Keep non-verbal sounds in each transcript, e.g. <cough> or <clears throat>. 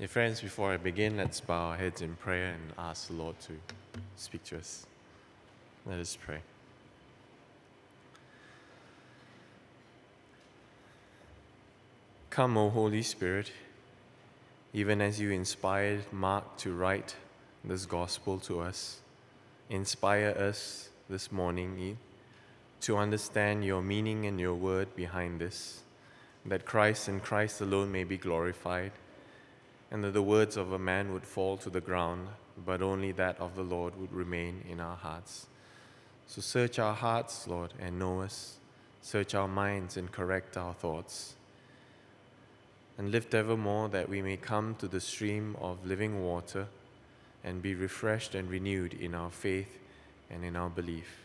Dear friends, before I begin, let's bow our heads in prayer and ask the Lord to speak to us. Let us pray. Come, O Holy Spirit, even as you inspired Mark to write this gospel to us, inspire us this morning to understand your meaning and your word behind this, that Christ and Christ alone may be glorified and that the words of a man would fall to the ground, but only that of the Lord would remain in our hearts. So search our hearts, Lord, and know us. Search our minds and correct our thoughts. And lift evermore that we may come to the stream of living water and be refreshed and renewed in our faith and in our belief.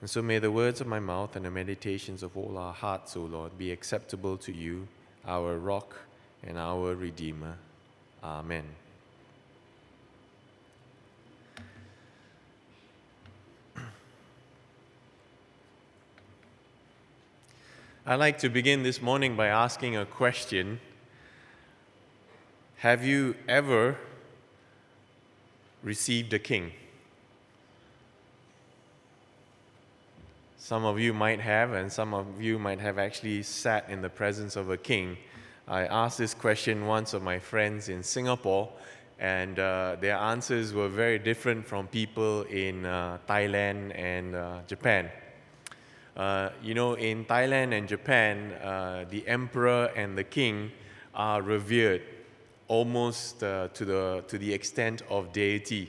And so may the words of my mouth and the meditations of all our hearts, O Lord, be acceptable to you, our rock and our Redeemer. Amen. I'd like to begin this morning by asking a question. Have you ever received a king? Some of you might have, and some of you might have actually sat in the presence of a king. I asked this question once of my friends in Singapore, and uh, their answers were very different from people in uh, Thailand and uh, Japan. Uh, you know, in Thailand and Japan, uh, the emperor and the king are revered almost uh, to, the, to the extent of deity.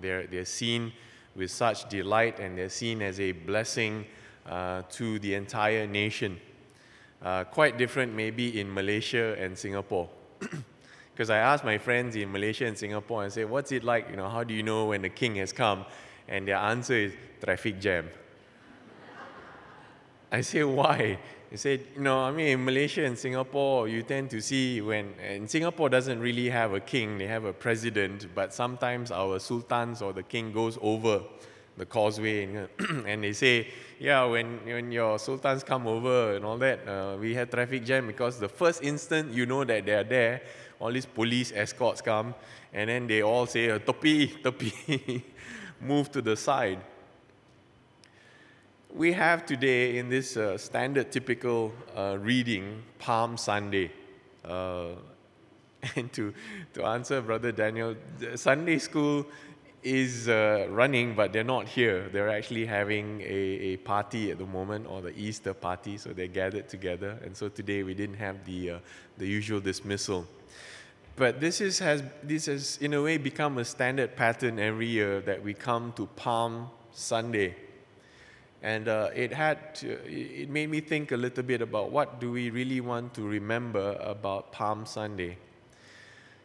they're, they're seen with such delight and they're seen as a blessing to the entire nation. Uh, quite different maybe in Malaysia and Singapore. <clears throat> Because I asked my friends in Malaysia and Singapore and say, what's it like? You know, how do you know when the king has come? And their answer is traffic jam. <laughs> I say, why? They said, you know, I mean, in Malaysia and Singapore, you tend to see when, and Singapore doesn't really have a king, they have a president, but sometimes our sultans or the king goes over the causeway, and, <clears throat> and they say, yeah, when, when your sultans come over and all that, uh, we have traffic jam because the first instant you know that they are there, all these police escorts come, and then they all say, uh, topi, topi, <laughs> move to the side. We have today in this uh, standard typical uh, reading Palm Sunday. Uh, <laughs> and to, to answer Brother Daniel, Sunday school is uh, running, but they're not here. They're actually having a, a party at the moment, or the Easter party, so they're gathered together. And so today we didn't have the, uh, the usual dismissal. But this, is, has, this has, in a way, become a standard pattern every year that we come to Palm Sunday. And uh, it, had to, it made me think a little bit about what do we really want to remember about Palm Sunday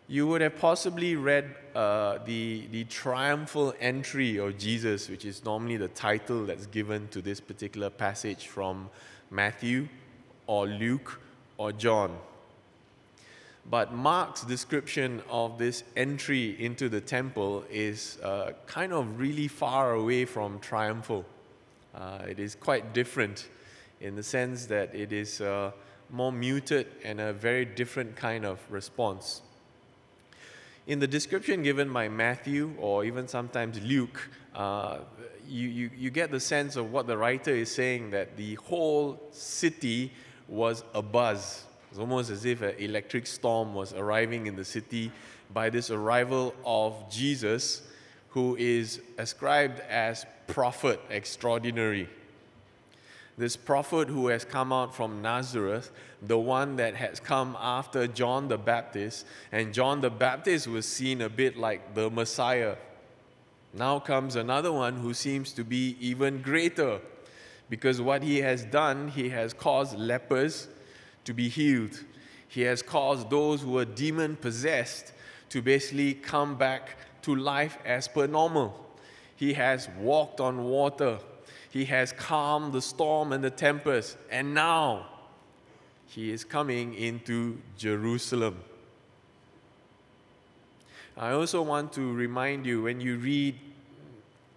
you would have possibly read uh, the, the triumphal entry of Jesus, which is normally the title that's given to this particular passage from Matthew or Luke or John. But Mark's description of this entry into the temple is uh, kind of really far away from triumphal. Uh, it is quite different in the sense that it is uh, more muted and a very different kind of response. In the description given by Matthew or even sometimes Luke, uh, you, you, you get the sense of what the writer is saying that the whole city was abuzz. It's almost as if an electric storm was arriving in the city by this arrival of Jesus, who is ascribed as prophet extraordinary this prophet who has come out from Nazareth, the one that has come after John the Baptist, and John the Baptist was seen a bit like the Messiah. Now comes another one who seems to be even greater because what he has done, he has caused lepers to be healed. He has caused those who were demon possessed to basically come back to life as per normal. He has walked on water. He has calmed the storm and the tempest, and now he is coming into Jerusalem. I also want to remind you when you read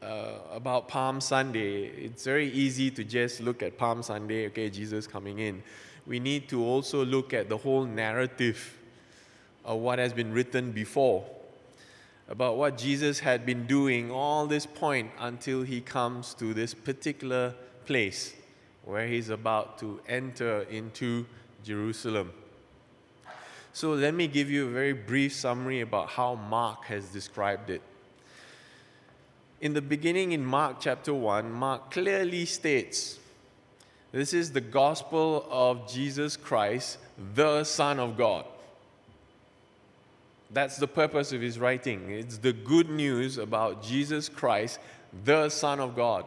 uh, about Palm Sunday, it's very easy to just look at Palm Sunday, okay, Jesus coming in. We need to also look at the whole narrative of what has been written before about what Jesus had been doing all this point until he comes to this particular place where he's about to enter into Jerusalem. So let me give you a very brief summary about how Mark has described it. In the beginning, in Mark chapter 1, Mark clearly states this is the gospel of Jesus Christ, the Son of God. That's the purpose of his writing. It's the good news about Jesus Christ, the Son of God.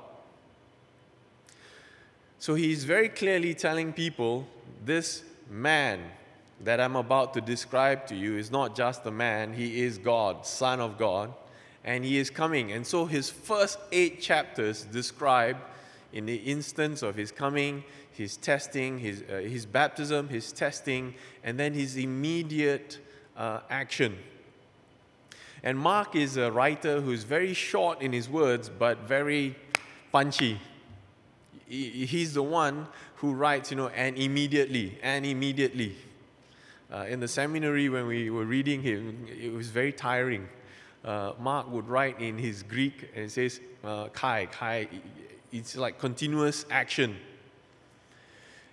So he's very clearly telling people this man that I'm about to describe to you is not just a man, he is God, Son of God, and he is coming. And so his first eight chapters describe, in the instance of his coming, his testing, his, uh, his baptism, his testing, and then his immediate uh, action. And Mark is a writer who's very short in his words, but very punchy. He's the one who writes, you know, and immediately, and immediately. Uh, in the seminary, when we were reading him, it was very tiring. Uh, Mark would write in his Greek and says, uh, kai, kai. It's like continuous action.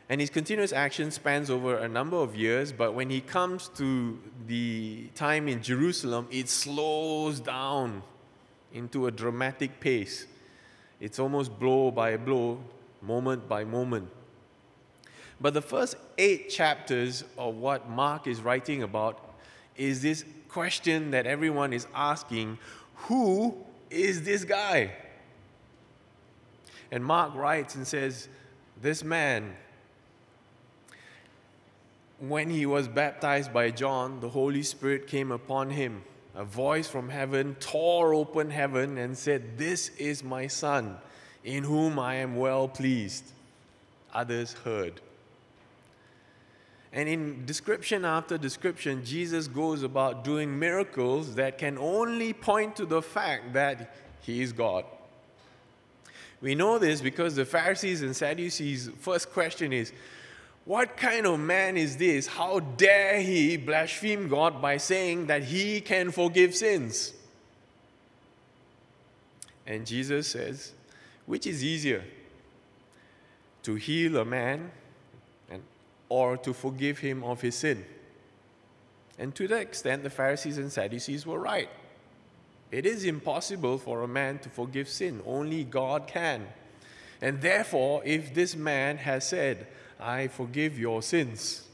And his continuous action spans over a number of years, but when he comes to the time in Jerusalem, it slows down into a dramatic pace. It's almost blow by blow, moment by moment. But the first eight chapters of what Mark is writing about is this question that everyone is asking who is this guy? And Mark writes and says, This man, when he was baptized by John, the Holy Spirit came upon him. A voice from heaven tore open heaven and said, This is my Son, in whom I am well pleased. Others heard. And in description after description, Jesus goes about doing miracles that can only point to the fact that he is God. We know this because the Pharisees and Sadducees' first question is, what kind of man is this? How dare he blaspheme God by saying that he can forgive sins? And Jesus says, which is easier? To heal a man and, or to forgive him of his sin? And to that extent, the Pharisees and Sadducees were right. It is impossible for a man to forgive sin, only God can. And therefore, if this man has said, I forgive your sins.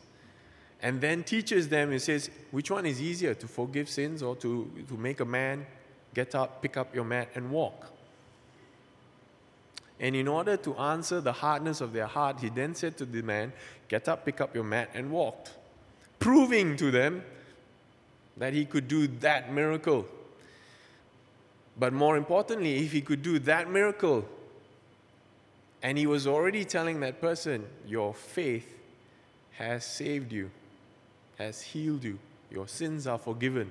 And then teaches them and says, which one is easier, to forgive sins or to, to make a man get up, pick up your mat, and walk? And in order to answer the hardness of their heart, he then said to the man, Get up, pick up your mat, and walked, proving to them that he could do that miracle. But more importantly, if he could do that miracle, and he was already telling that person, Your faith has saved you, has healed you, your sins are forgiven.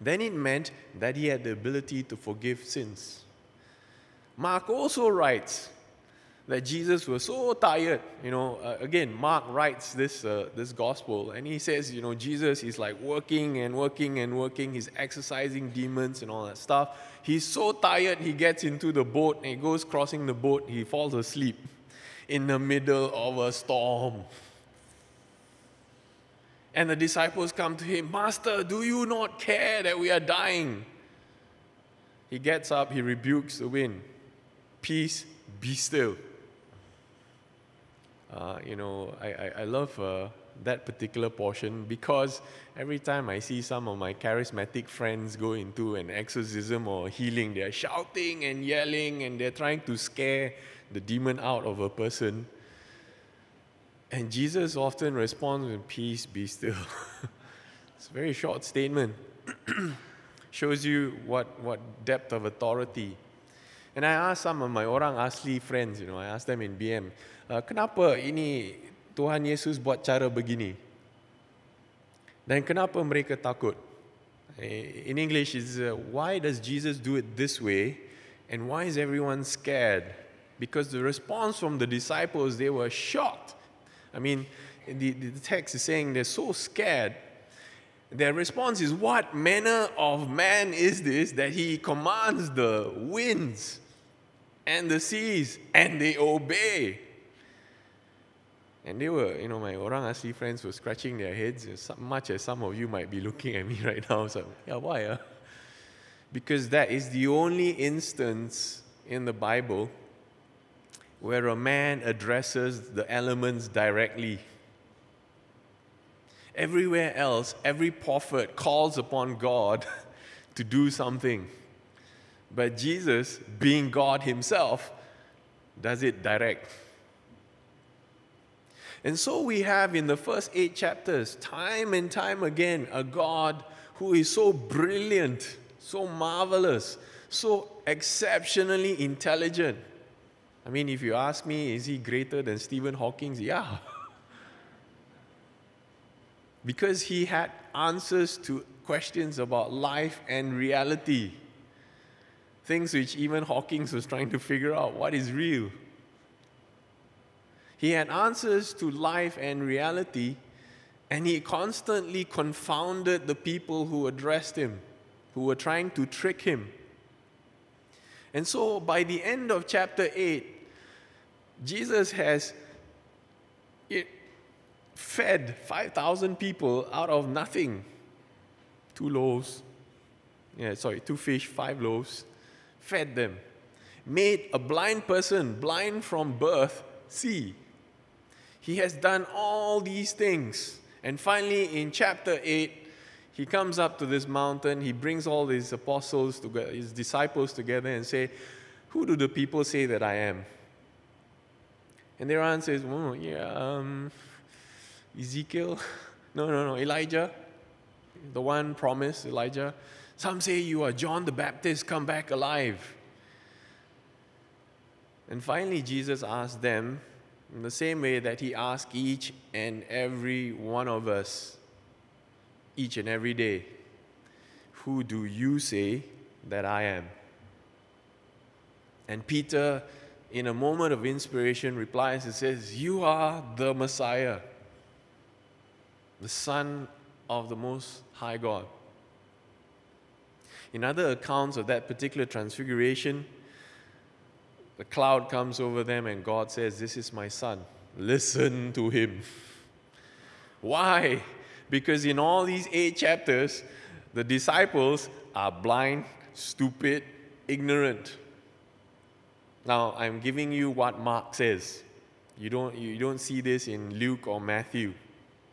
Then it meant that he had the ability to forgive sins. Mark also writes that Jesus was so tired. You know, uh, again, Mark writes this, uh, this gospel and he says, you know, Jesus is like working and working and working. He's exorcising demons and all that stuff. He's so tired, he gets into the boat and he goes crossing the boat. He falls asleep in the middle of a storm. And the disciples come to him, Master, do you not care that we are dying? He gets up, he rebukes the wind. Peace, be still. Uh, you know, I, I, I love uh, that particular portion because every time I see some of my charismatic friends go into an exorcism or healing, they're shouting and yelling and they're trying to scare the demon out of a person. And Jesus often responds with, Peace, be still. <laughs> it's a very short statement. <clears throat> Shows you what, what depth of authority. And I asked some of my orang asli friends, you know, I asked them in BM, uh, kenapa ini Tuhan Yesus buat cara begini? Dan kenapa mereka takut? Eh, in English, is uh, why does Jesus do it this way, and why is everyone scared? Because the response from the disciples, they were shocked. I mean, the, the text is saying they're so scared. Their response is, What manner of man is this that he commands the winds and the seas and they obey? And they were, you know, my orang asli friends were scratching their heads as much as some of you might be looking at me <laughs> right now. So, yeah, why? Uh? Because that is the only instance in the Bible where a man addresses the elements directly. Everywhere else, every prophet calls upon God <laughs> to do something. But Jesus, being God Himself, does it direct. And so we have in the first eight chapters, time and time again, a God who is so brilliant, so marvelous, so exceptionally intelligent. I mean, if you ask me, is he greater than Stephen Hawking? Yeah. <laughs> because he had answers to questions about life and reality. Things which even Hawking was trying to figure out what is real. He had answers to life and reality, and he constantly confounded the people who addressed him, who were trying to trick him. And so by the end of chapter 8, Jesus has fed 5,000 people out of nothing. Two loaves, yeah, sorry, two fish, five loaves, fed them. Made a blind person, blind from birth, see. He has done all these things. And finally, in chapter 8, he comes up to this mountain. He brings all his apostles together, his disciples together, and say, "Who do the people say that I am?" And their answer is, "Oh, yeah, um, Ezekiel, <laughs> no, no, no, Elijah, the one promised Elijah. Some say you are John the Baptist, come back alive." And finally, Jesus asked them, in the same way that he asks each and every one of us, each and every day, Who do you say that I am? And Peter, in a moment of inspiration, replies and says, You are the Messiah, the Son of the Most High God. In other accounts of that particular transfiguration, the cloud comes over them, and God says, This is my son. Listen to him. Why? Because in all these eight chapters, the disciples are blind, stupid, ignorant. Now, I'm giving you what Mark says. You don't, you don't see this in Luke or Matthew.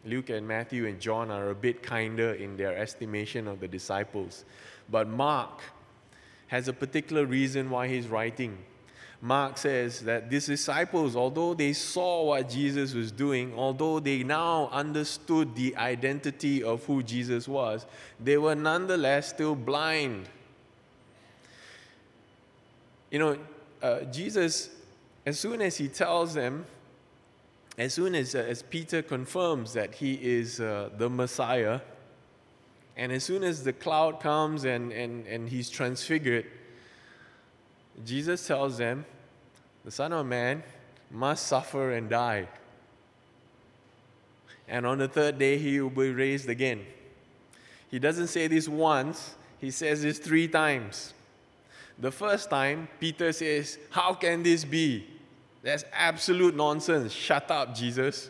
Luke and Matthew and John are a bit kinder in their estimation of the disciples. But Mark has a particular reason why he's writing. Mark says that these disciples, although they saw what Jesus was doing, although they now understood the identity of who Jesus was, they were nonetheless still blind. You know, uh, Jesus, as soon as he tells them, as soon as, uh, as Peter confirms that he is uh, the Messiah, and as soon as the cloud comes and, and, and he's transfigured, Jesus tells them, the Son of Man must suffer and die. And on the third day, he will be raised again. He doesn't say this once, he says this three times. The first time, Peter says, How can this be? That's absolute nonsense. Shut up, Jesus.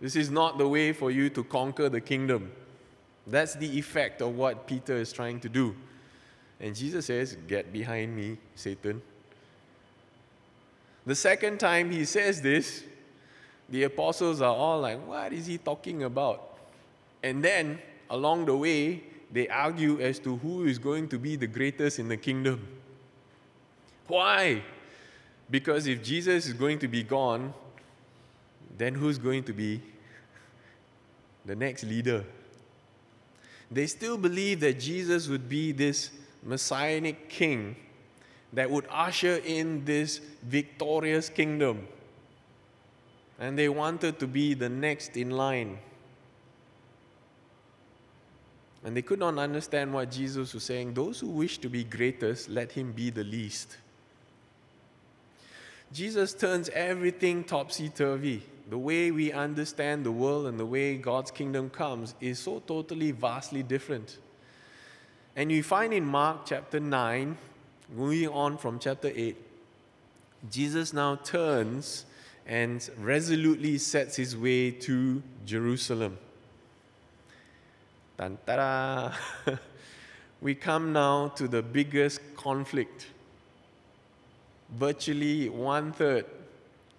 This is not the way for you to conquer the kingdom. That's the effect of what Peter is trying to do. And Jesus says, Get behind me, Satan. The second time he says this, the apostles are all like, What is he talking about? And then along the way, they argue as to who is going to be the greatest in the kingdom. Why? Because if Jesus is going to be gone, then who's going to be the next leader? They still believe that Jesus would be this messianic king that would usher in this victorious kingdom. And they wanted to be the next in line. And they could not understand what Jesus was saying. Those who wish to be greatest, let him be the least. Jesus turns everything topsy turvy. the way we understand the world and the way God's kingdom comes is so totally, vastly different. And you find in Mark chapter 9, moving on from chapter 8, Jesus now turns and resolutely sets his way to Jerusalem. Tan <laughs> we come now to the biggest conflict. Virtually one third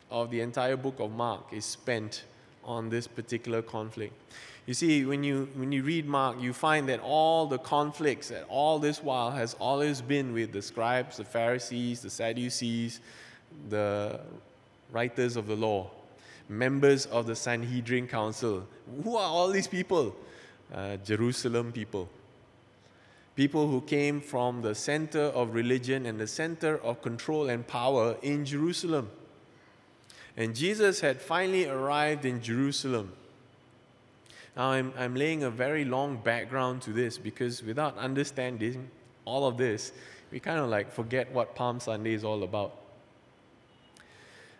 of the entire book of Mark is spent on this particular conflict. You see, when you, when you read Mark, you find that all the conflicts that all this while has always been with the scribes, the Pharisees, the Sadducees, the writers of the law, members of the Sanhedrin Council. Who are all these people? Uh, Jerusalem people. People who came from the center of religion and the center of control and power in Jerusalem. And Jesus had finally arrived in Jerusalem. Now, I'm, I'm laying a very long background to this because without understanding all of this, we kind of like forget what Palm Sunday is all about.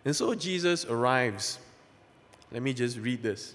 And so Jesus arrives. Let me just read this.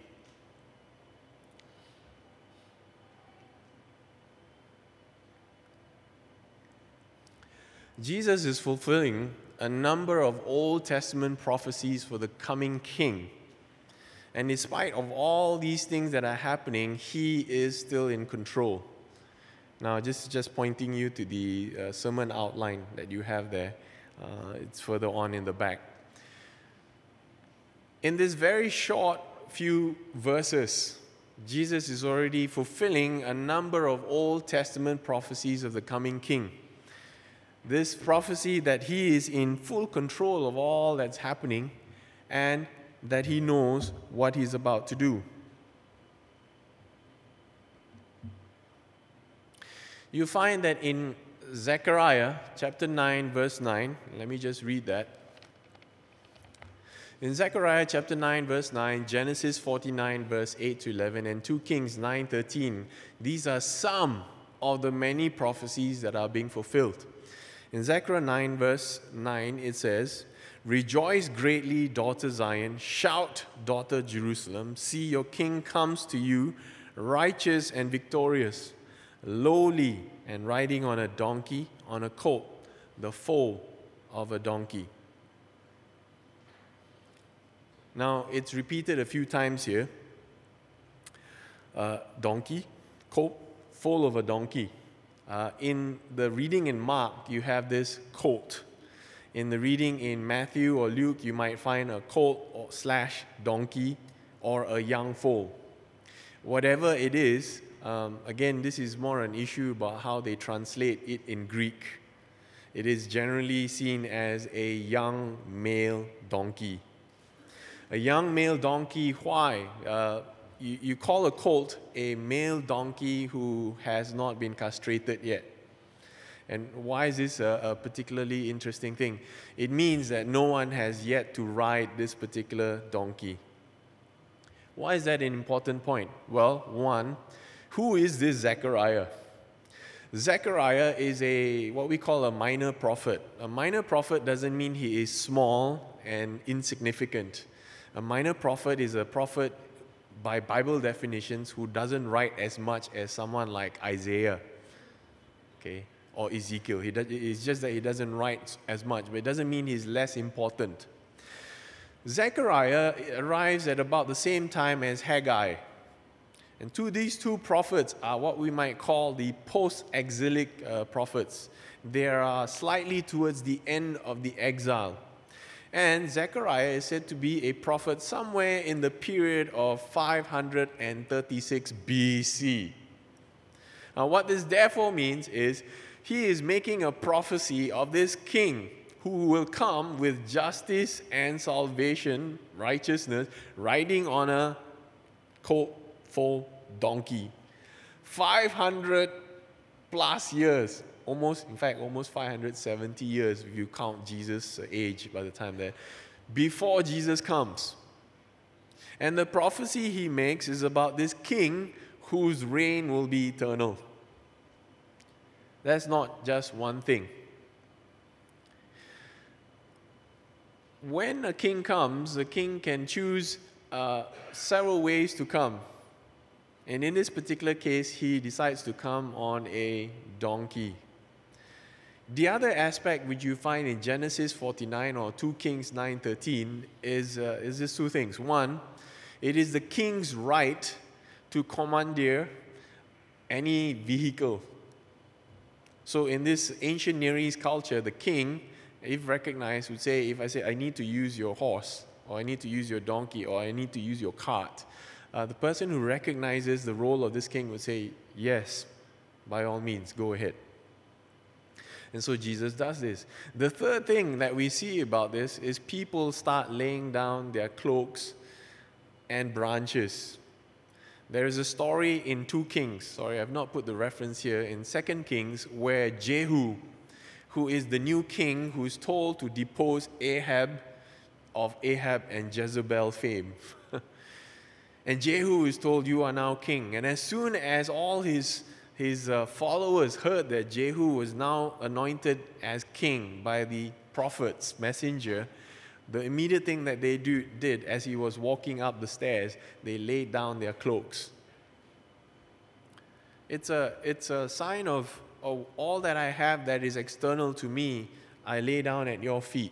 Jesus is fulfilling a number of Old Testament prophecies for the coming king. And in spite of all these things that are happening, he is still in control. Now, just, just pointing you to the uh, sermon outline that you have there, uh, it's further on in the back. In this very short few verses, Jesus is already fulfilling a number of Old Testament prophecies of the coming king. This prophecy that he is in full control of all that's happening and that he knows what he's about to do. You find that in Zechariah chapter 9, verse 9, let me just read that. In Zechariah chapter 9, verse 9, Genesis 49, verse 8 to 11, and 2 Kings 9, 13, these are some of the many prophecies that are being fulfilled. In Zechariah 9, verse 9, it says, Rejoice greatly, daughter Zion. Shout, daughter Jerusalem. See, your king comes to you, righteous and victorious, lowly and riding on a donkey, on a colt, the foal of a donkey. Now, it's repeated a few times here. Uh, donkey, colt, full of a donkey. Uh, in the reading in Mark, you have this colt. In the reading in Matthew or Luke, you might find a colt or slash donkey or a young foal. Whatever it is, um, again, this is more an issue about how they translate it in Greek. It is generally seen as a young male donkey a young male donkey, why? Uh, you, you call a colt a male donkey who has not been castrated yet. And why is this a, a, particularly interesting thing? It means that no one has yet to ride this particular donkey. Why is that an important point? Well, one, who is this Zechariah? Zechariah is a what we call a minor prophet. A minor prophet doesn't mean he is small and insignificant. A minor prophet is a prophet by Bible definitions who doesn't write as much as someone like Isaiah, okay, or Ezekiel. He does, it's just that he doesn't write as much, but it doesn't mean he's less important. Zechariah arrives at about the same time as Haggai. And two, these two prophets are what we might call the post exilic uh, prophets. They are slightly towards the end of the exile. And Zechariah is said to be a prophet somewhere in the period of 536 BC. Now, what this therefore means is he is making a prophecy of this king who will come with justice and salvation, righteousness, riding on a colt foal donkey. 500 plus years, almost, in fact, almost 570 years if you count Jesus' age by the time that, before Jesus comes. And the prophecy he makes is about this king whose reign will be eternal. That's not just one thing. When a king comes, the king can choose uh, several ways to come. And in this particular case, he decides to come on a donkey. The other aspect which you find in Genesis 49 or 2 Kings 9:13 is, uh, is these two things. One, it is the king's right to commandeer any vehicle. So in this ancient Near East culture, the king, if recognized, would say, if I say, I need to use your horse, or I need to use your donkey, or I need to use your cart, uh, the person who recognizes the role of this king would say, Yes, by all means, go ahead. And so Jesus does this. The third thing that we see about this is people start laying down their cloaks and branches. There is a story in 2 Kings, sorry, I've not put the reference here, in 2 Kings, where Jehu, who is the new king who's told to depose Ahab of Ahab and Jezebel fame. <laughs> and Jehu is told, You are now king. And as soon as all his, his uh, followers heard that Jehu was now anointed as king by the prophet's messenger, the immediate thing that they do, did as he was walking up the stairs, they laid down their cloaks. It's a, it's a sign of, of all that I have that is external to me, I lay down at your feet.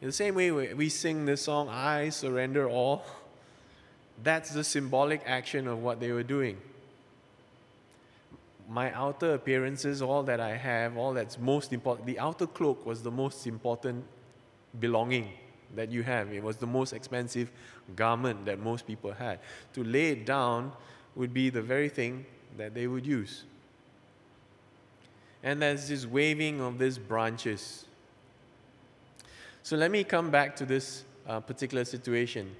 In the same way we sing this song, I surrender all, that's the symbolic action of what they were doing. My outer appearances, all that I have, all that's most important, the outer cloak was the most important belonging that you have. It was the most expensive garment that most people had. To lay it down would be the very thing that they would use. And there's this waving of these branches. So let me come back to this uh, particular situation.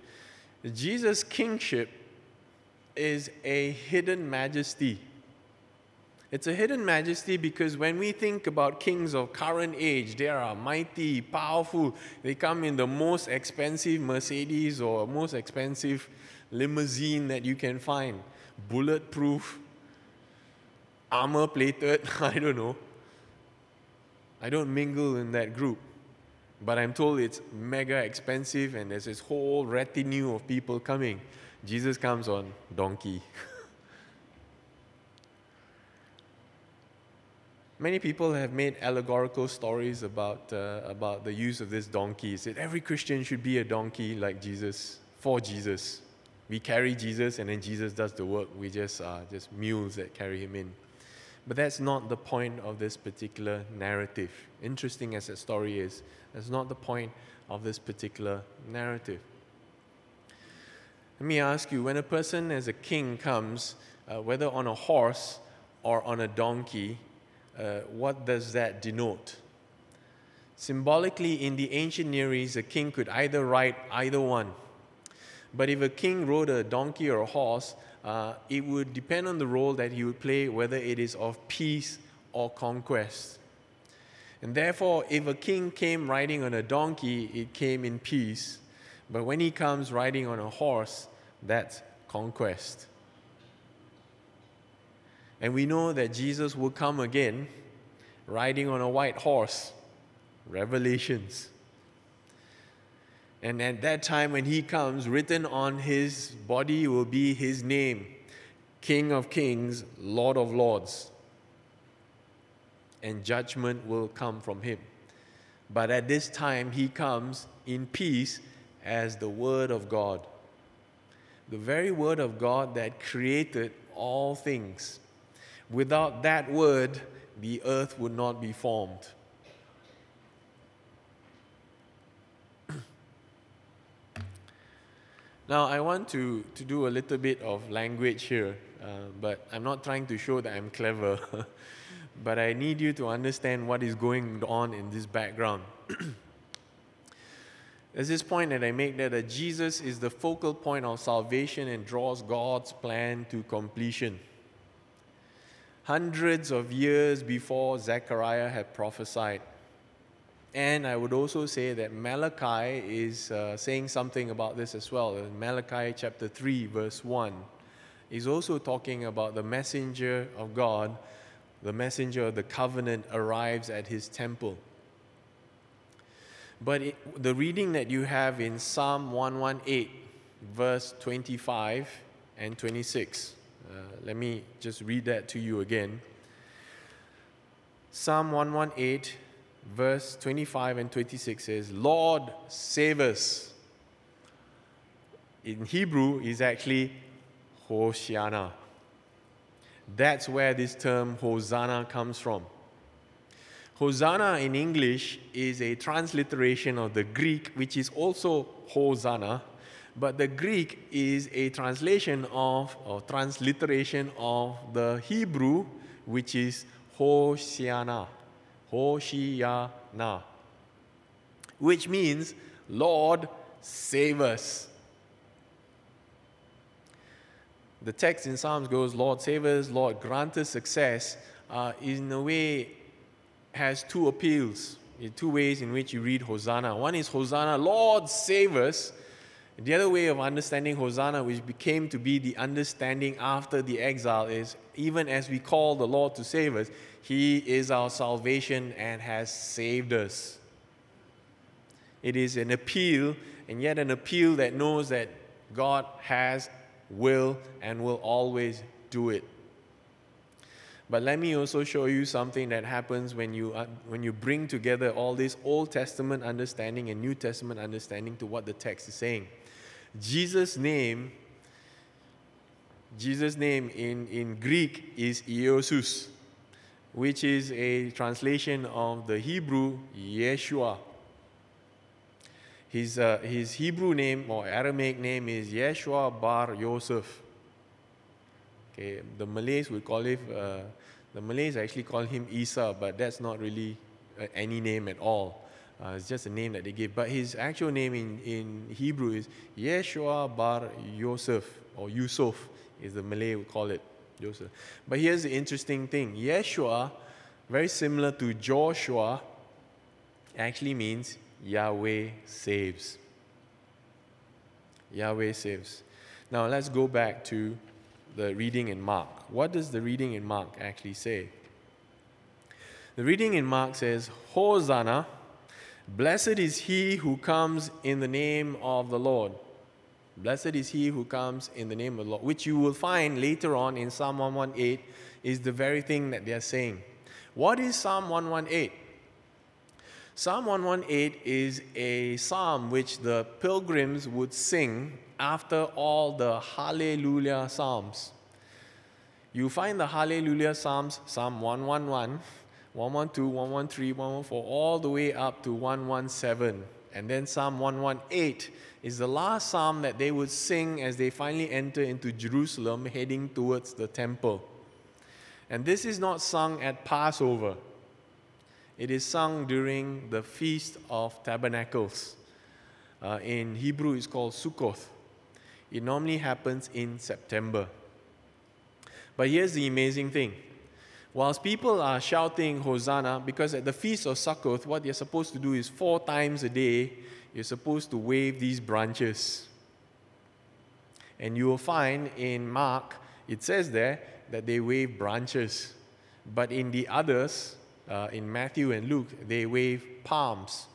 Jesus' kingship is a hidden majesty. It's a hidden majesty because when we think about kings of current age, they are mighty, powerful. They come in the most expensive Mercedes or most expensive limousine that you can find, bulletproof, armor plated, <laughs> I don't know. I don't mingle in that group. But I'm told it's mega expensive and there's this whole retinue of people coming. Jesus comes on donkey. <laughs> Many people have made allegorical stories about, uh, about the use of this donkey. Said every Christian should be a donkey like Jesus, for Jesus. We carry Jesus and then Jesus does the work. We just are just mules that carry him in. But that's not the point of this particular narrative. Interesting as that story is, that's not the point of this particular narrative. Let me ask you when a person as a king comes, uh, whether on a horse or on a donkey, uh, what does that denote? Symbolically, in the ancient Near East, a king could either ride either one. But if a king rode a donkey or a horse, uh, it would depend on the role that he would play, whether it is of peace or conquest. And therefore, if a king came riding on a donkey, it came in peace. But when he comes riding on a horse, that's conquest. And we know that Jesus will come again riding on a white horse. Revelations. And at that time, when he comes, written on his body will be his name King of Kings, Lord of Lords. And judgment will come from him. But at this time, he comes in peace as the Word of God. The very Word of God that created all things. Without that word, the earth would not be formed. <clears throat> now, I want to, to do a little bit of language here, uh, but I'm not trying to show that I'm clever. <laughs> but I need you to understand what is going on in this background. <clears throat> There's this point that I make there that Jesus is the focal point of salvation and draws God's plan to completion. Hundreds of years before Zechariah had prophesied. And I would also say that Malachi is uh, saying something about this as well. In Malachi chapter 3, verse 1, is also talking about the messenger of God, the messenger of the covenant arrives at his temple. But it, the reading that you have in Psalm 118, verse 25 and 26, uh, Uh, let me just read that to you again. Psalm 118, verse 25 and 26 says, Lord, save us. In Hebrew, is actually Hosanna. That's where this term Hosanna comes from. Hosanna in English is a transliteration of the Greek, which is also Hosanna, but the Greek is a translation of, or transliteration of the Hebrew, which is Hoshiana. Hoshiana. Which means, Lord, save us. The text in Psalms goes, Lord, save us, Lord, grant us success. Uh, in a way, has two appeals, two ways in which you read Hosanna. One is Hosanna, Lord, save us. The other way of understanding Hosanna, which became to be the understanding after the exile, is even as we call the Lord to save us, He is our salvation and has saved us. It is an appeal, and yet an appeal that knows that God has, will, and will always do it. But let me also show you something that happens when you, uh, when you bring together all this Old Testament understanding and New Testament understanding to what the text is saying. Jesus' name, Jesus' name in, in Greek is Iesous, which is a translation of the Hebrew Yeshua. His, uh, his Hebrew name or Aramaic name is Yeshua Bar Yosef. Okay, the Malays would call it, uh, the Malays actually call him Isa, but that's not really uh, any name at all. Uh, it's just a name that they give. But his actual name in, in Hebrew is Yeshua Bar Yosef, or Yusuf is the Malay would call it, Joseph. But here's the interesting thing Yeshua, very similar to Joshua, actually means Yahweh saves. Yahweh saves. Now let's go back to the reading in Mark. What does the reading in Mark actually say? The reading in Mark says, Hosanna, blessed is he who comes in the name of the Lord. Blessed is he who comes in the name of the Lord, which you will find later on in Psalm 118 is the very thing that they are saying. What is Psalm 118? Psalm 118 is a psalm which the pilgrims would sing after all the Hallelujah Psalms. You find the Hallelujah Psalms, Psalm 111, 112, 113, 114, all the way up to 117. And then Psalm 118 is the last psalm that they would sing as they finally enter into Jerusalem heading towards the temple. And this is not sung at Passover, it is sung during the Feast of Tabernacles. Uh, in Hebrew, it's called Sukkoth. It normally happens in September. But here's the amazing thing. Whilst people are shouting Hosanna, because at the Feast of Sukkoth, what you're supposed to do is four times a day, you're supposed to wave these branches. And you will find in Mark, it says there that they wave branches. But in the others, uh, in Matthew and Luke, they wave palms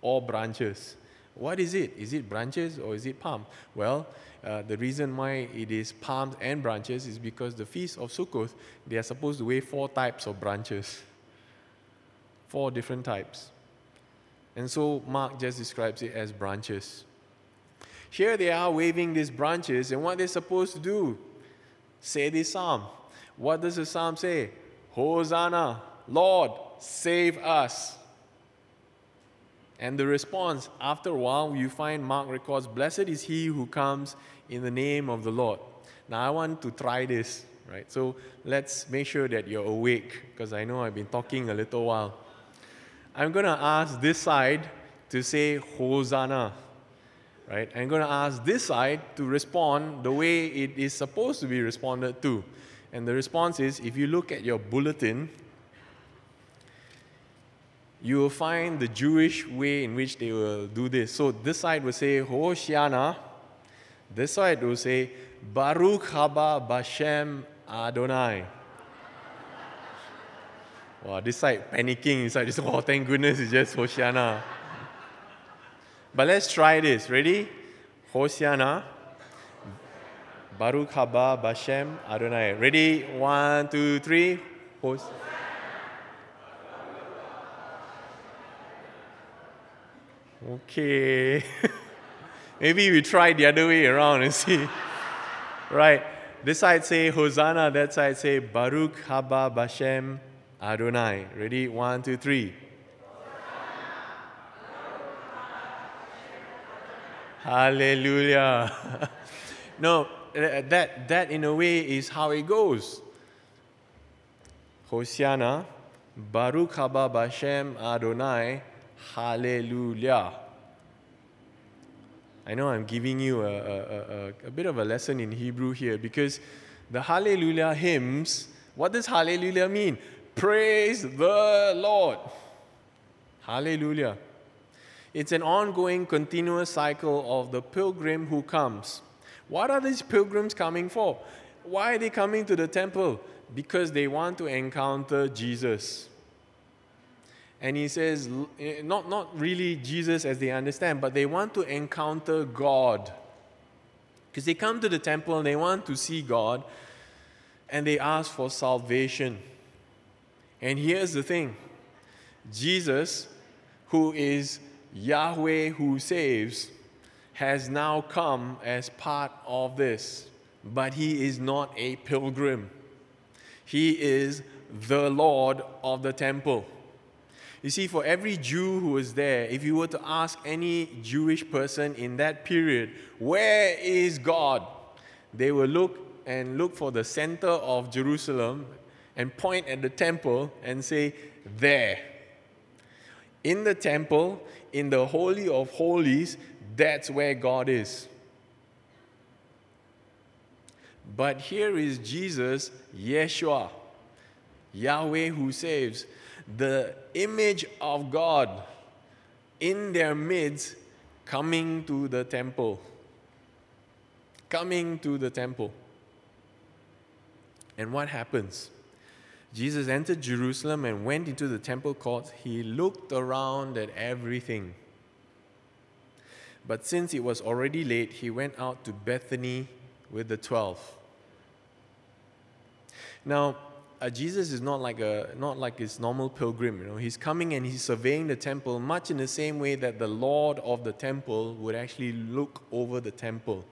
or branches. What is it? Is it branches or is it palm? Well, uh, the reason why it is palms and branches is because the Feast of Sukkot, they are supposed to wave four types of branches. Four different types. And so Mark just describes it as branches. Here they are waving these branches, and what they're supposed to do? Say this psalm. What does the psalm say? Hosanna, Lord, save us. And the response, after a while, you find Mark records, Blessed is he who comes in the name of the Lord. Now, I want to try this, right? So let's make sure that you're awake, because I know I've been talking a little while. I'm going to ask this side to say Hosanna. Right? I'm going to ask this side to respond the way it is supposed to be responded to. And the response is if you look at your bulletin, you will find the Jewish way in which they will do this. So this side will say Hosanna. This side will say Baruch haba Bashem Adonai. Wow, this side panicking inside. This, oh, thank goodness, it's just Hosanna. But let's try this. Ready? Hosanna. Baruch haba Bashem Adonai. Ready? One, two, three. Hos- Okay. <laughs> Maybe we try the other way around and see. right. This side say Hosanna, that side say Baruch haba Bashem Adonai. Ready? One, two, three. Hallelujah. <laughs> no, uh, that, that in a way is how it goes. Hosanna, Baruch haba Bashem Adonai, Hallelujah. I know I'm giving you a, a, a, a, bit of a lesson in Hebrew here because the Hallelujah hymns, what does Hallelujah mean? Praise the Lord. Hallelujah. It's an ongoing, continuous cycle of the pilgrim who comes. What are these pilgrims coming for? Why are they coming to the temple? Because they want to encounter Jesus. And he says, eh, not, not really Jesus as they understand, but they want to encounter God. Because they come to the temple and they want to see God and they ask for salvation. And here's the thing Jesus, who is Yahweh who saves, has now come as part of this. But he is not a pilgrim, he is the Lord of the temple. You see, for every Jew who was there, if you were to ask any Jewish person in that period, where is God? They will look and look for the center of Jerusalem and point at the temple and say, There. In the temple, in the Holy of Holies, that's where God is. But here is Jesus, Yeshua, Yahweh who saves, the image of God in their midst coming to the temple. Coming to the temple. And what happens? Jesus entered Jerusalem and went into the temple courts. He looked around at everything. But since it was already late, he went out to Bethany with the twelve. Now, uh, Jesus is not like a not like his normal pilgrim. You know, he's coming and he's surveying the temple, much in the same way that the Lord of the temple would actually look over the temple.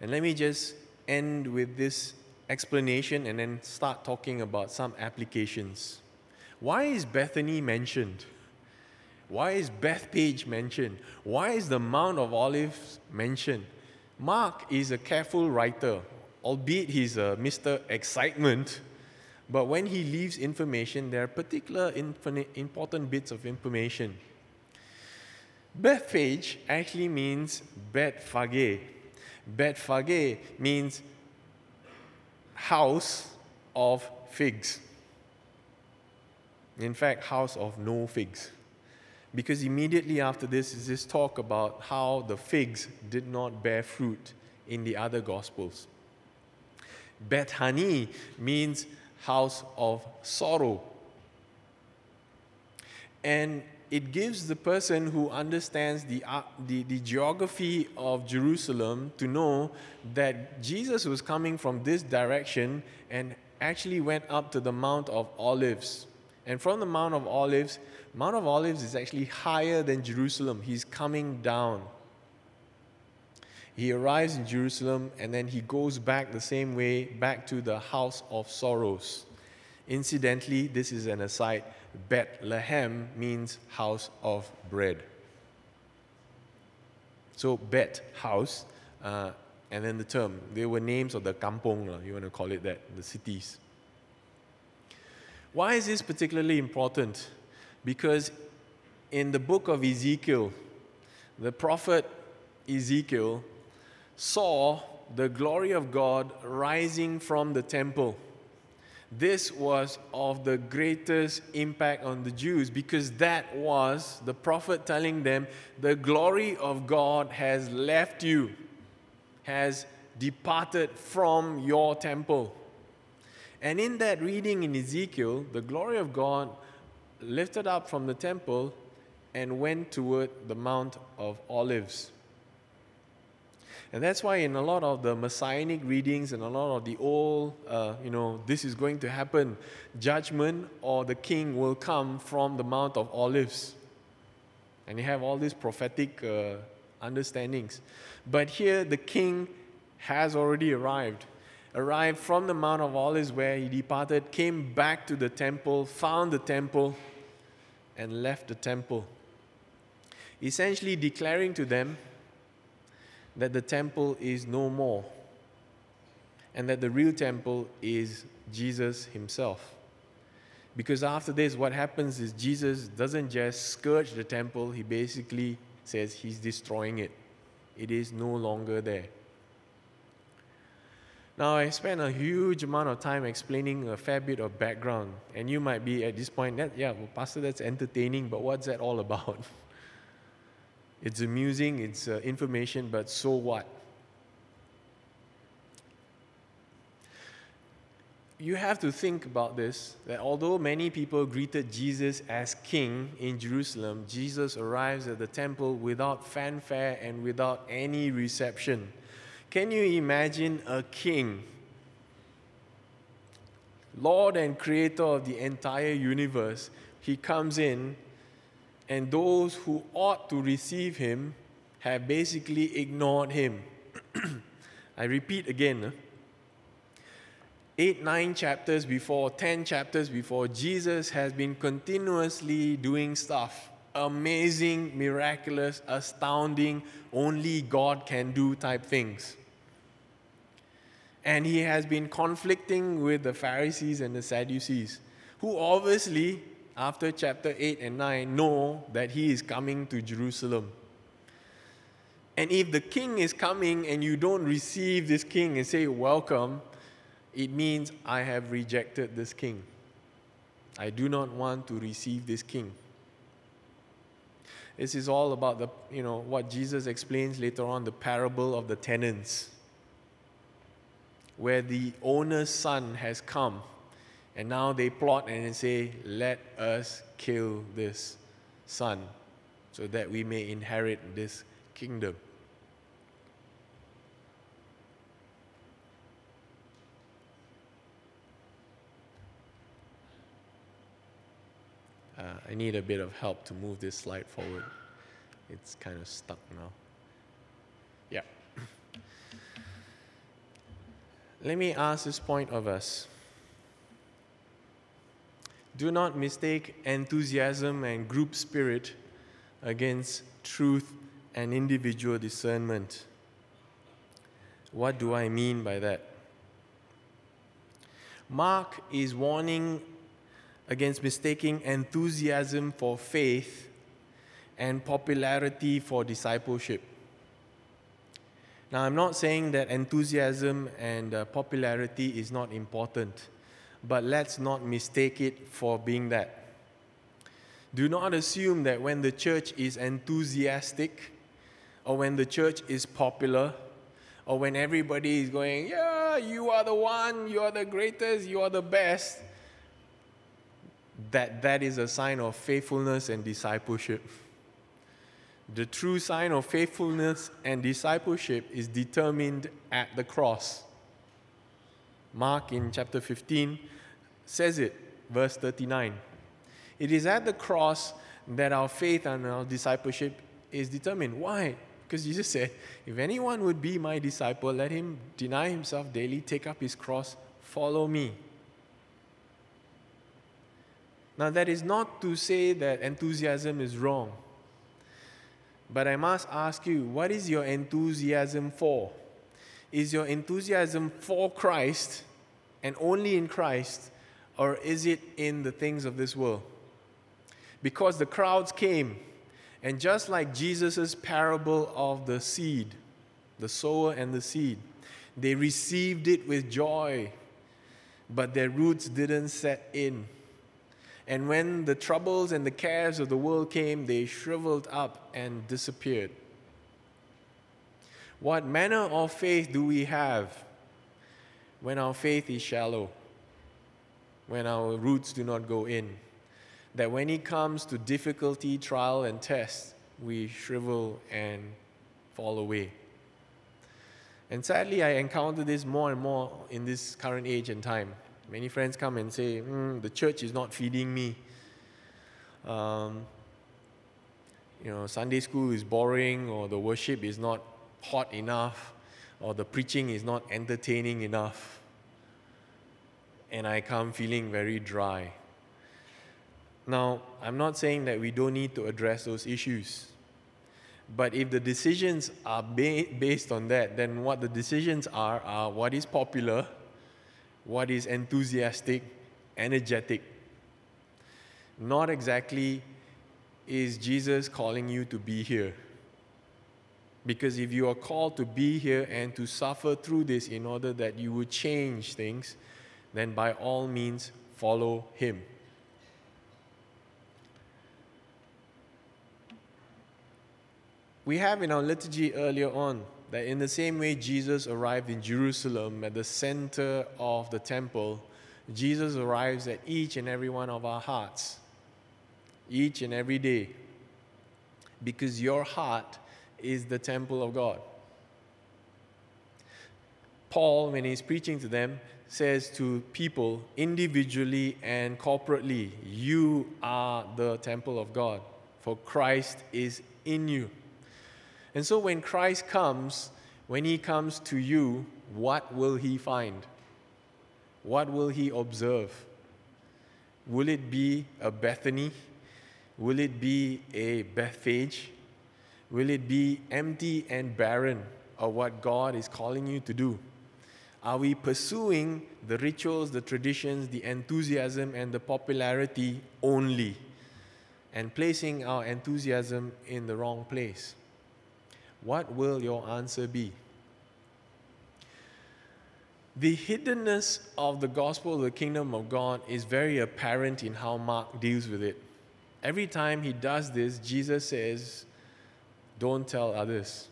And let me just end with this explanation and then start talking about some applications. Why is Bethany mentioned? Why is Bethphage mentioned? Why is the Mount of Olives mentioned? Mark is a careful writer, albeit he's a Mr. Excitement. But when he leaves information, there are particular important bits of information. Bethphage actually means Bethphage. Bethphage means house of figs. In fact, house of no figs. Because immediately after this is this talk about how the figs did not bear fruit in the other gospels. Bethany means house of sorrow. And it gives the person who understands the, uh, the, the geography of Jerusalem to know that Jesus was coming from this direction and actually went up to the Mount of Olives. And from the Mount of Olives, Mount of Olives is actually higher than Jerusalem. He's coming down. He arrives in Jerusalem and then he goes back the same way back to the house of sorrows. Incidentally, this is an aside Bethlehem means house of bread. So, Bet, house, uh, and then the term. They were names of the kampong, you want to call it that, the cities. Why is this particularly important? Because in the book of Ezekiel, the prophet Ezekiel saw the glory of God rising from the temple. This was of the greatest impact on the Jews because that was the prophet telling them, The glory of God has left you, has departed from your temple. And in that reading in Ezekiel, the glory of God lifted up from the temple and went toward the Mount of Olives. And that's why in a lot of the messianic readings and a lot of the old, uh, you know, this is going to happen, judgment or the king will come from the Mount of Olives. And you have all these prophetic uh, understandings. But here the king has already arrived. Arrived from the Mount of Olives where he departed, came back to the temple, found the temple, and left the temple essentially declaring to them that the temple is no more and that the real temple is Jesus himself. Because after this, what happens is Jesus doesn't just scourge the temple, he basically says he's destroying it. It is no longer there. Now, I spent a huge amount of time explaining a fair bit of background, and you might be at this point, that, yeah, well, Pastor, that's entertaining, but what's that all about? <laughs> It's amusing, it's uh, information, but so what? You have to think about this that although many people greeted Jesus as king in Jerusalem, Jesus arrives at the temple without fanfare and without any reception. Can you imagine a king, Lord and creator of the entire universe? He comes in and those who ought to receive him have basically ignored him. <clears throat> I repeat again. Eight, nine chapters before, ten chapters before, Jesus has been continuously doing stuff. Amazing, miraculous, astounding, only God can do type things. And he has been conflicting with the Pharisees and the Sadducees, who obviously after chapter 8 and 9 know that he is coming to Jerusalem. And if the king is coming and you don't receive this king and say, Welcome, it means I have rejected this king. I do not want to receive this king. This is all about the, you know, what Jesus explains later on, the parable of the tenants, where the owner's son has come and now they plot and say, Let us kill this son so that we may inherit this kingdom. Uh, I need a bit of help to move this slide forward. It's kind of stuck now. Yeah. <clears throat> Let me ask this point of us. Do not mistake enthusiasm and group spirit against truth and individual discernment. What do I mean by that? Mark is warning against mistaking enthusiasm for faith and popularity for discipleship. Now, I'm not saying that enthusiasm and uh, popularity is not important but let's not mistake it for being that. Do not assume that when the church is enthusiastic, or when the church is popular, or when everybody is going, Yeah, you are the one, you are the greatest, you are the best, that that is a sign of faithfulness and discipleship. The true sign of faithfulness and discipleship is determined at the cross. Mark in chapter 15 says it, verse 39. It is at the cross that our faith and our discipleship is determined. Why? Because Jesus said, If anyone would be my disciple, let him deny himself daily, take up his cross, follow me. Now, that is not to say that enthusiasm is wrong. But I must ask you, what is your enthusiasm for? Is your enthusiasm for Christ and only in Christ, or is it in the things of this world? because the crowds came. And just like Jesus' parable of the seed, the sower and the seed, they received it with joy, but their roots didn't set in. And when the troubles and the cares of the world came, they shriveled up and disappeared. What manner of faith do we have when our faith is shallow, when our roots do not go in? That when it comes to difficulty, trial, and test, we shrivel and fall away. And sadly, I encounter this more and more in this current age and time. Many friends come and say, mm, the church is not feeding me. Um, you know, Sunday school is boring, or the worship is not hot enough, or the preaching is not entertaining enough. And I come feeling very dry. Now, I'm not saying that we don't need to address those issues. But if the decisions are ba- based on that, then what the decisions are are what is popular, what is enthusiastic, energetic. Not exactly is Jesus calling you to be here. Because if you are called to be here and to suffer through this in order that you would change things, then by all means follow Him. We have in our liturgy earlier on that in the same way Jesus arrived in Jerusalem at the center of the temple, Jesus arrives at each and every one of our hearts, each and every day, because your heart is the temple of God. Paul, when he's preaching to them, says to people individually and corporately, You are the temple of God, for Christ is in you. And so when Christ comes, when he comes to you, what will he find? What will he observe? Will it be a Bethany? Will it be a Bethphage? Will it be empty and barren of what God is calling you to do? Are we pursuing the rituals, the traditions, the enthusiasm, and the popularity only, and placing our enthusiasm in the wrong place? What will your answer be? The hiddenness of the gospel of the kingdom of God is very apparent in how Mark deals with it. Every time he does this, Jesus says, Don't tell others.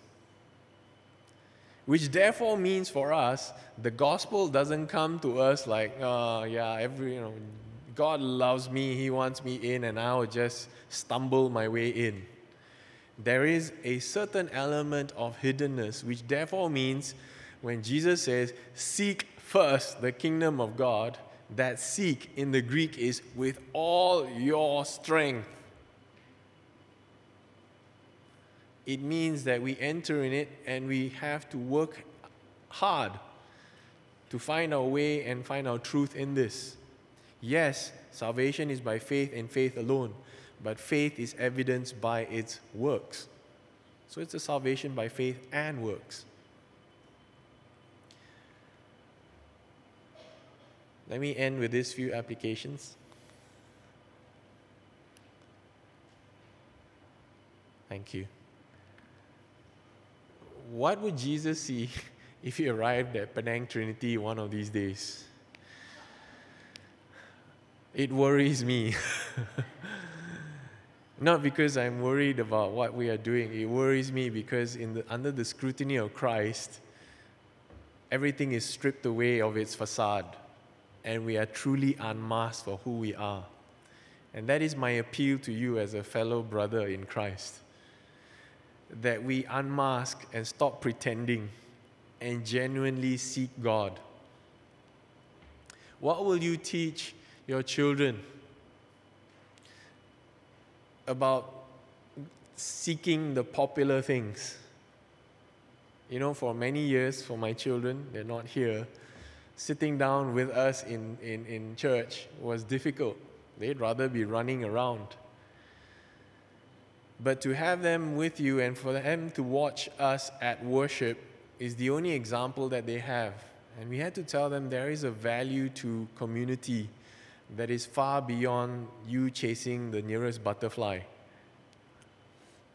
Which therefore means for us, the gospel doesn't come to us like, oh, yeah, every, you know, God loves me, He wants me in, and I'll just stumble my way in there is a certain element of hiddenness, which therefore means when Jesus says, Seek first the kingdom of God, that seek in the Greek is with all your strength. It means that we enter in it and we have to work hard to find our way and find our truth in this. Yes, salvation is by faith and faith alone but faith is evidenced by its works. So it's a salvation by faith and works. Let me end with these few applications. Thank you. What would Jesus see <laughs> if he arrived at Penang Trinity one of these days? It worries me. <laughs> Not because I'm worried about what we are doing. It worries me because the, under the scrutiny of Christ, everything is stripped away of its facade, and we are truly unmasked for who we are. And that is my appeal to you as a fellow brother in Christ that we unmask and stop pretending and genuinely seek God. What will you teach your children? about seeking the popular things. You know, for many years, for my children, they're not here, sitting down with us in, in, in church was difficult. They'd rather be running around. But to have them with you and for them to watch us at worship is the only example that they have. And we had to tell them there is a value to community that is far beyond you chasing the nearest butterfly?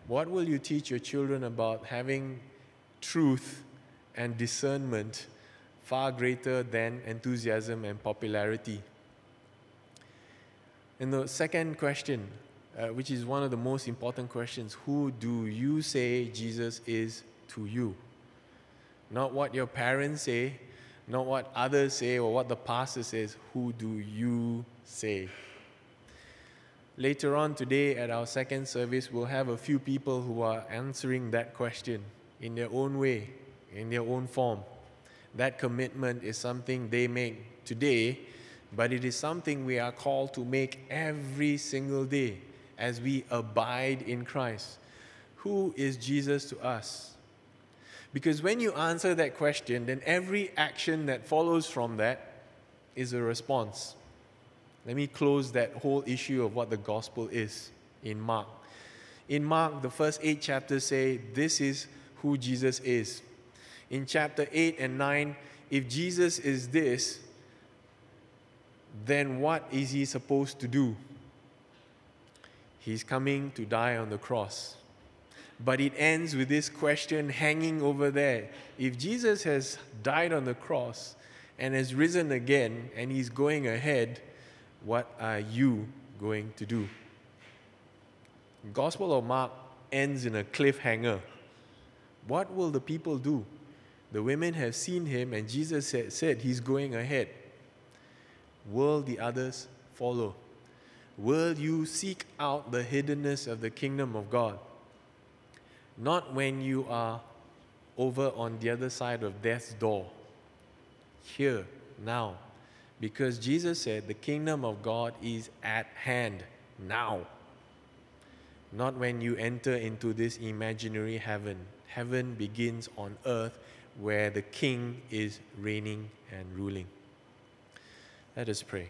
What will you teach your children about having truth and discernment far greater than enthusiasm and popularity? And the second question, uh, which is one of the most important questions who do you say Jesus is to you? Not what your parents say, not what others say or what the pastor says. Who do you say? Later on today at our second service, we'll have a few people who are answering that question in their own way, in their own form. That commitment is something they make today, but it is something we are called to make every single day as we abide in Christ. Who is Jesus to us? Because when you answer that question, then every action that follows from that is a response. Let me close that whole issue of what the gospel is in Mark. In Mark, the first eight chapters say this is who Jesus is. In chapter 8 and 9, if Jesus is this, then what is he supposed to do? He's coming to die on the cross. But it ends with this question hanging over there. If Jesus has died on the cross and has risen again and he's going ahead, what are you going to do? Gospel of Mark ends in a cliffhanger. What will the people do? The women have seen him, and Jesus said, he's going ahead. Will the others follow? Will you seek out the hiddenness of the kingdom of God? Not when you are over on the other side of death's door. Here, now. Because Jesus said the kingdom of God is at hand now. Not when you enter into this imaginary heaven. Heaven begins on earth where the king is reigning and ruling. Let us pray.